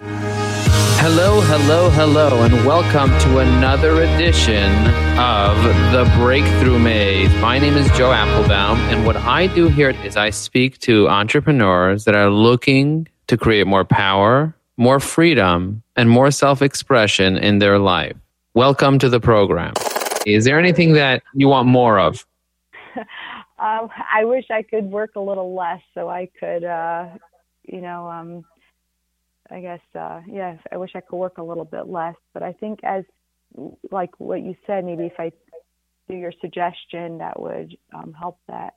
Hello, hello, hello, and welcome to another edition of the Breakthrough Maze. My name is Joe Apfelbaum, and what I do here is I speak to entrepreneurs that are looking to create more power, more freedom, and more self expression in their life. Welcome to the program. Is there anything that you want more of? um, I wish I could work a little less so I could, uh, you know, um, I guess, uh, yeah, I wish I could work a little bit less. But I think, as like what you said, maybe if I do your suggestion, that would um, help that.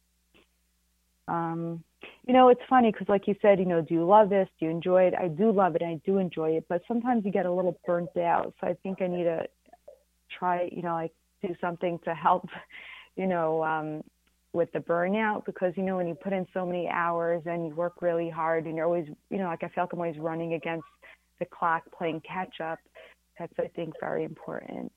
Um, you know, it's funny because, like you said, you know, do you love this? Do you enjoy it? I do love it. I do enjoy it, but sometimes you get a little burnt out. So I think I need to try, you know, like do something to help, you know, um, with the burnout because you know when you put in so many hours and you work really hard and you're always, you know, like I feel like I'm always running against the clock, playing catch up. That's I think very important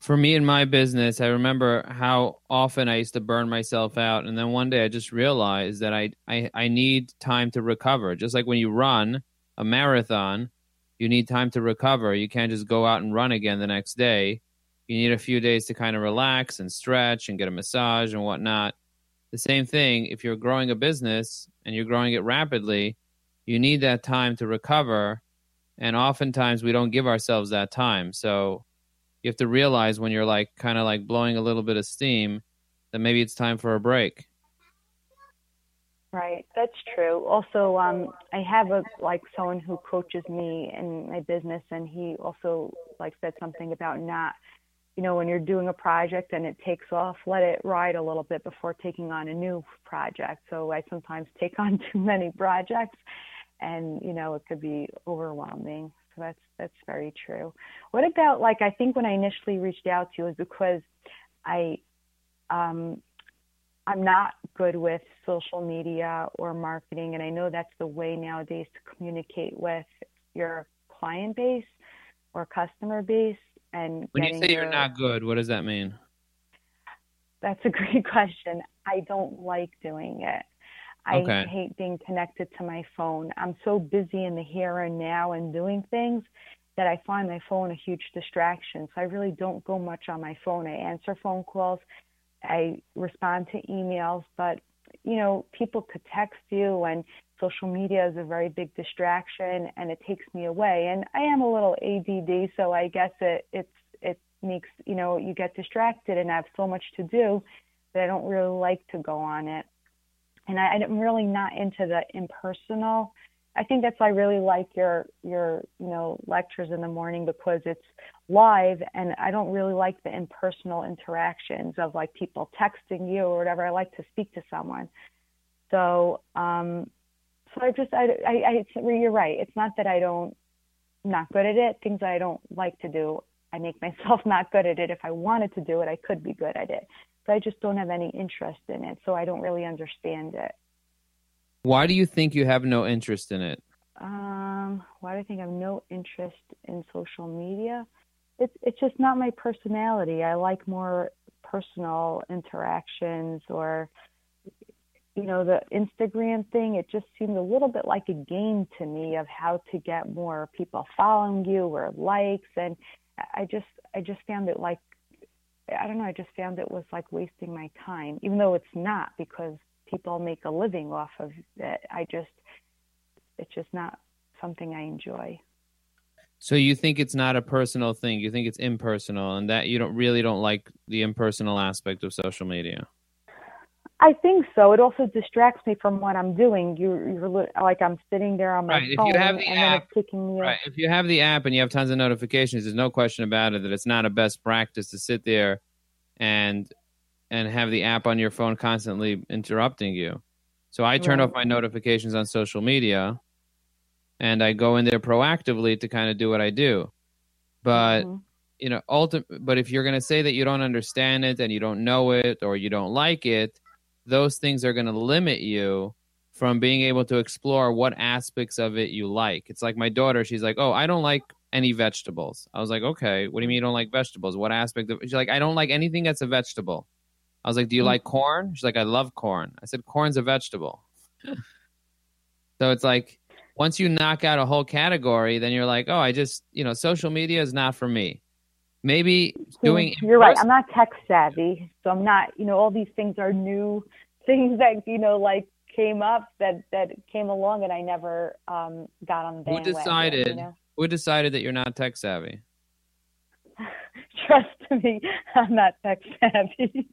for me in my business, I remember how often I used to burn myself out, and then one day I just realized that I I, I need time to recover. Just like when you run a marathon, you need time to recover. You can't just go out and run again the next day. You need a few days to kind of relax and stretch and get a massage and whatnot. The same thing if you're growing a business and you're growing it rapidly, you need that time to recover. And oftentimes we don't give ourselves that time. So you have to realize when you're like kind of like blowing a little bit of steam that maybe it's time for a break. Right, that's true. Also, um, I have a like someone who coaches me in my business, and he also like said something about not, you know, when you're doing a project and it takes off, let it ride a little bit before taking on a new project. So I sometimes take on too many projects, and you know, it could be overwhelming. So that's that's very true. What about like I think when I initially reached out to you is because I um I'm not good with social media or marketing and I know that's the way nowadays to communicate with your client base or customer base and when you say your, you're not good what does that mean that's a great question i don't like doing it I okay. hate being connected to my phone. I'm so busy in the here and now and doing things that I find my phone a huge distraction. So I really don't go much on my phone. I answer phone calls, I respond to emails, but you know, people could text you and social media is a very big distraction and it takes me away. And I am a little ADD, so I guess it it's it makes, you know, you get distracted and I have so much to do that I don't really like to go on it and I, I'm really not into the impersonal. I think that's why I really like your your you know lectures in the morning because it's live and I don't really like the impersonal interactions of like people texting you or whatever. I like to speak to someone. So um so I just I I, I you're right. It's not that I don't I'm not good at it. Things I don't like to do, I make myself not good at it. If I wanted to do it, I could be good at it but I just don't have any interest in it, so I don't really understand it. Why do you think you have no interest in it? Um, why do I think I have no interest in social media? It's it's just not my personality. I like more personal interactions or you know the Instagram thing it just seemed a little bit like a game to me of how to get more people following you or likes and I just I just found it like I don't know, I just found it was like wasting my time, even though it's not because people make a living off of it. I just, it's just not something I enjoy. So you think it's not a personal thing? You think it's impersonal, and that you don't really don't like the impersonal aspect of social media? I think so. It also distracts me from what I'm doing. You, you're like I'm sitting there on my right. phone, if you have the and app, then it's me right. If you have the app and you have tons of notifications, there's no question about it that it's not a best practice to sit there and and have the app on your phone constantly interrupting you. So I turn right. off my notifications on social media, and I go in there proactively to kind of do what I do. But mm-hmm. you know, ultimate. But if you're going to say that you don't understand it and you don't know it or you don't like it those things are going to limit you from being able to explore what aspects of it you like. It's like my daughter, she's like, "Oh, I don't like any vegetables." I was like, "Okay, what do you mean you don't like vegetables? What aspect of?" She's like, "I don't like anything that's a vegetable." I was like, "Do you mm-hmm. like corn?" She's like, "I love corn." I said, "Corn's a vegetable." so it's like once you knock out a whole category, then you're like, oh, I just, you know, social media is not for me. Maybe doing. You're right. I'm not tech savvy, so I'm not. You know, all these things are new things that you know, like came up that that came along, and I never um, got on the bandwagon. Who decided? You know? Who decided that you're not tech savvy? Trust me, I'm not tech savvy.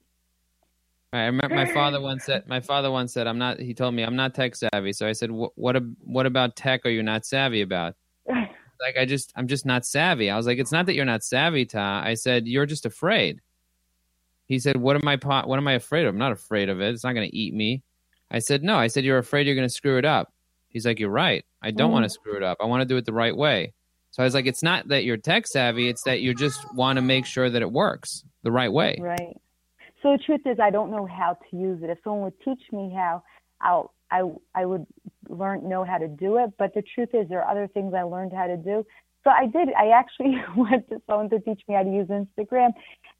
I remember my father once said. My father once said, "I'm not." He told me, "I'm not tech savvy." So I said, "What? What, what about tech? Are you not savvy about?" like I just, I'm just not savvy. I was like, "It's not that you're not savvy, Ta." I said, "You're just afraid." He said, "What am I? What am I afraid of? I'm not afraid of it. It's not going to eat me." I said, "No." I said, "You're afraid you're going to screw it up." He's like, "You're right. I don't mm. want to screw it up. I want to do it the right way." So I was like, "It's not that you're tech savvy. It's that you just want to make sure that it works the right way." Right. So the truth is, I don't know how to use it. If someone would teach me how, I'll, I, I would learn, know how to do it. But the truth is, there are other things I learned how to do. So I did. I actually went to someone to teach me how to use Instagram,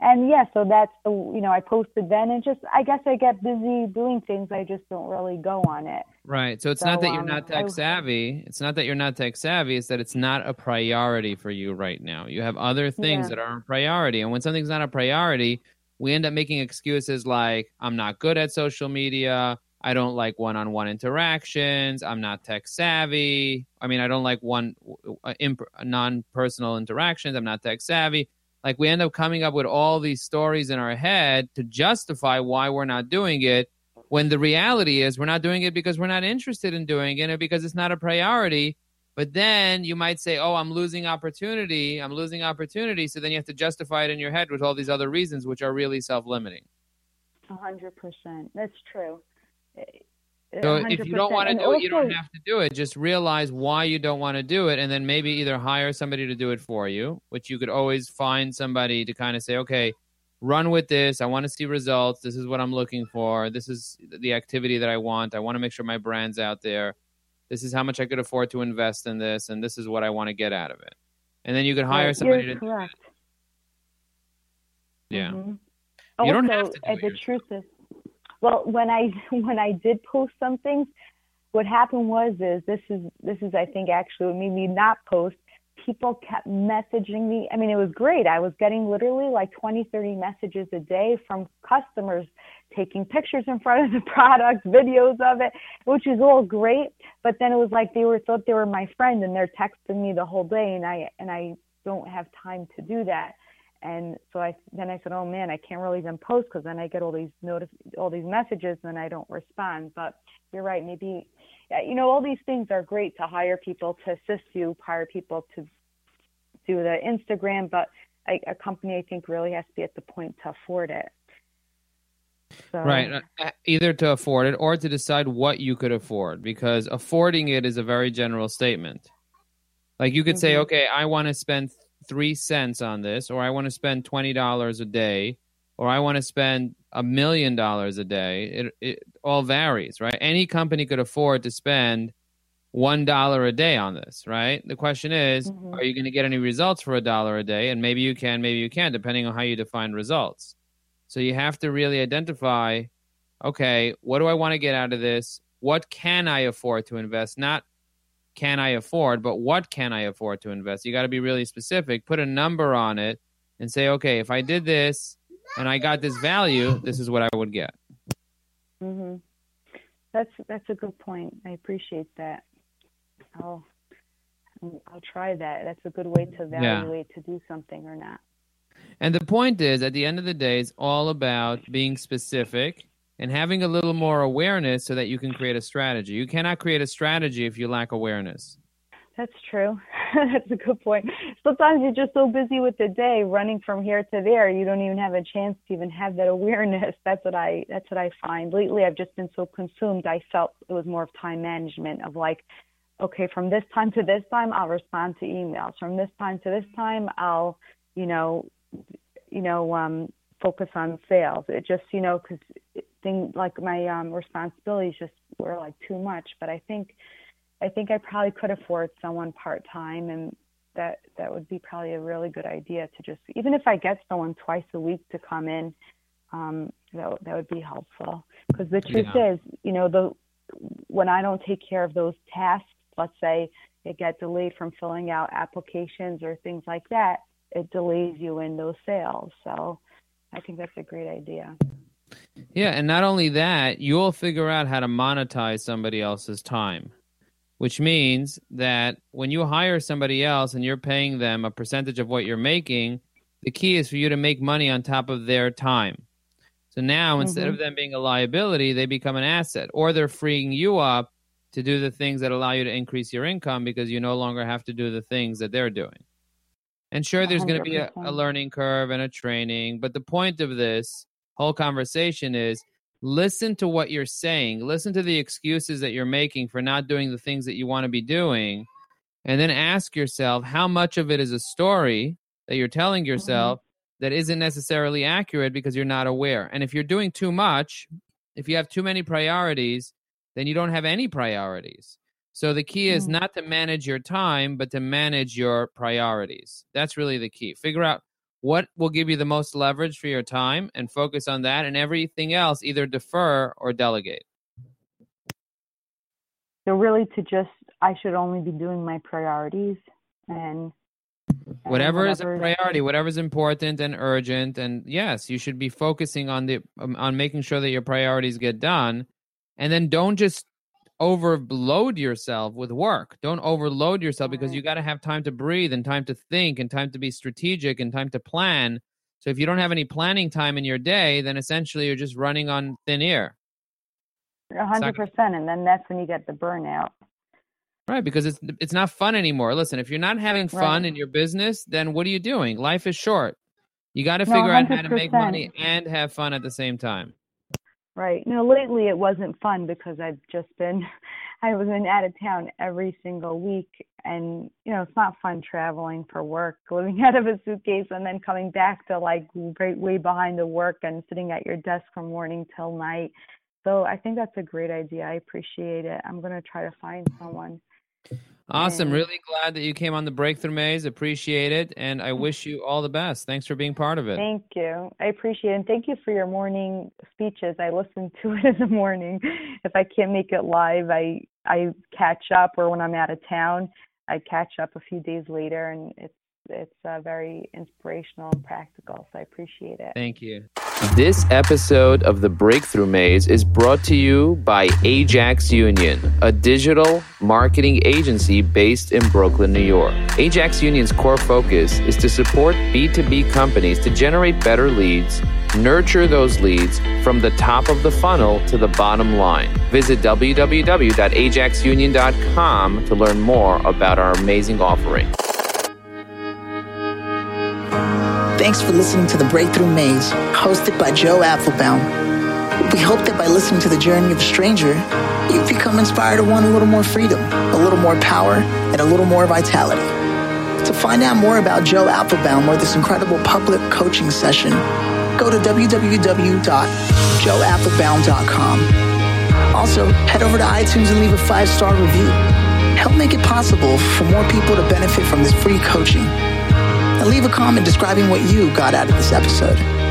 and yeah, so that's uh, you know I posted then, and just I guess I get busy doing things. I just don't really go on it. Right. So it's so, not that you're not tech savvy. It's not that you're not tech savvy. It's that it's not a priority for you right now. You have other things yeah. that are a priority, and when something's not a priority, we end up making excuses like i'm not good at social media. I don't like one-on-one interactions. I'm not tech savvy. I mean i don't like one uh, imp- non-personal interactions. I'm not tech savvy. Like we end up coming up with all these stories in our head to justify why we're not doing it when the reality is we're not doing it because we're not interested in doing it or because it's not a priority but then you might say, oh, I'm losing opportunity. I'm losing opportunity. So then you have to justify it in your head with all these other reasons, which are really self limiting. 100%. That's true. So if you don't want to do also, it, you don't have to do it. Just realize why you don't want to do it, and then maybe either hire somebody to do it for you, which you could always find somebody to kind of say, okay, run with this. I want to see results. This is what I'm looking for. This is the activity that I want. I want to make sure my brand's out there this is how much I could afford to invest in this, and this is what I want to get out of it. And then you can hire somebody to. Correct. Yeah. Mm-hmm. You also, don't have to do the truth is, well, when I when I did post some things, what happened was is this is this is I think actually what made me not post people kept messaging me. I mean, it was great. I was getting literally like 20, 30 messages a day from customers taking pictures in front of the product, videos of it, which is all great. But then it was like they were thought they were my friend and they're texting me the whole day and I and I don't have time to do that. And so I then I said, oh man, I can't really even post because then I get all these notice all these messages and I don't respond. But you're right, maybe you know, all these things are great to hire people to assist you, hire people to do the Instagram, but a, a company I think really has to be at the point to afford it. So. Right. Uh, uh, either to afford it or to decide what you could afford because affording it is a very general statement. Like you could mm-hmm. say, okay, I want to spend three cents on this, or I want to spend $20 a day, or I want to spend a million dollars a day. It, it all varies, right? Any company could afford to spend one dollar a day on this, right? The question is, mm-hmm. are you going to get any results for a dollar a day? And maybe you can, maybe you can't, depending on how you define results. So you have to really identify, okay, what do I want to get out of this? What can I afford to invest? Not can I afford, but what can I afford to invest? You got to be really specific, put a number on it, and say, okay, if I did this, and I got this value, this is what I would get. Mhm. That's that's a good point. I appreciate that. I'll I'll try that. That's a good way to evaluate yeah. to do something or not. And the point is, at the end of the day, it's all about being specific and having a little more awareness so that you can create a strategy. You cannot create a strategy if you lack awareness. That's true. That's a good point. Sometimes you're just so busy with the day running from here to there, you don't even have a chance to even have that awareness. That's what I that's what I find. Lately I've just been so consumed. I felt it was more of time management of like okay, from this time to this time I'll respond to emails. From this time to this time I'll, you know, you know, um focus on sales. It just, you know, cuz things like my um responsibilities just were like too much, but I think I think I probably could afford someone part time, and that that would be probably a really good idea to just even if I get someone twice a week to come in, um, that that would be helpful. Because the truth yeah. is, you know, the when I don't take care of those tasks let's say it get delayed from filling out applications or things like that, it delays you in those sales. So I think that's a great idea. Yeah, and not only that, you'll figure out how to monetize somebody else's time, which means that when you hire somebody else and you're paying them a percentage of what you're making, the key is for you to make money on top of their time. So now, instead mm-hmm. of them being a liability, they become an asset, or they're freeing you up to do the things that allow you to increase your income because you no longer have to do the things that they're doing. And sure, there's going to be a, a, learning curve and a training, but the point of this whole conversation is listen to what you're saying, listen to the excuses that you're making for not doing the things that you want to be doing, and then ask yourself how much of it is a story that you're telling mm-hmm. yourself mm-hmm. that isn't necessarily accurate because you're not aware. And if you're doing too much, if you have too many priorities, then you don't have any priorities. So the key is mm-hmm. not to manage your time, but to manage your priorities. That's really the key. Figure out what will give you the most leverage for your time and focus on that, and everything else either defer or delegate. So, really, to just, I should only be doing my priorities and whatever, is a priority whatever is important and urgent and yes you should be focusing on the um, on making sure that your priorities get done and then don't just overload yourself with work. Don't overload yourself because you got to have time to breathe and time to think and time to be strategic and time to plan. So if you don't have any planning time in your day, then essentially you're just running on thin air. Hundred percent, and then that's when you get the burnout. Right, because it's it's not fun anymore. Listen, if you're not having fun right. in your business, then what are you doing? Life is short. You got to figure no, out how to make money and have fun at the same time. Right. No, lately it wasn't fun because I've just been, I was in out of town every single week, and you know it's not fun traveling for work, living out of a suitcase, and then coming back to like way, way behind the work and sitting at your desk from morning till night. So I think that's a great idea. I appreciate it. I'm gonna try to find someone. Awesome. And, really glad that you came on the Breakthrough Maze. Appreciate it. And I wish you all the best. Thanks for being part of it. Thank you. I appreciate it. And thank you for your morning speeches. I listen to it in the morning. If I can't make it live, I I catch up or when I'm out of town, I catch up a few days later and it's it's uh, very inspirational and practical. So I appreciate it. Thank you. This episode of The Breakthrough Maze is brought to you by Ajax Union, a digital marketing agency based in Brooklyn, New York. Ajax Union's core focus is to support B2B companies to generate better leads, nurture those leads from the top of the funnel to the bottom line. Visit www.ajaxunion.com to learn more about our amazing offering. Thanks for listening to The Breakthrough Maze, hosted by Joe Apfelbaum. We hope that by listening to the journey of a stranger, you've become inspired to want a little more freedom, a little more power, and a little more vitality. To find out more about Joe Apfelbaum or this incredible public coaching session, go to www.joeapfelbaum.com. Also, head over to iTunes and leave a five star review. Help make it possible for more people to benefit from this free coaching leave a comment describing what you got out of this episode.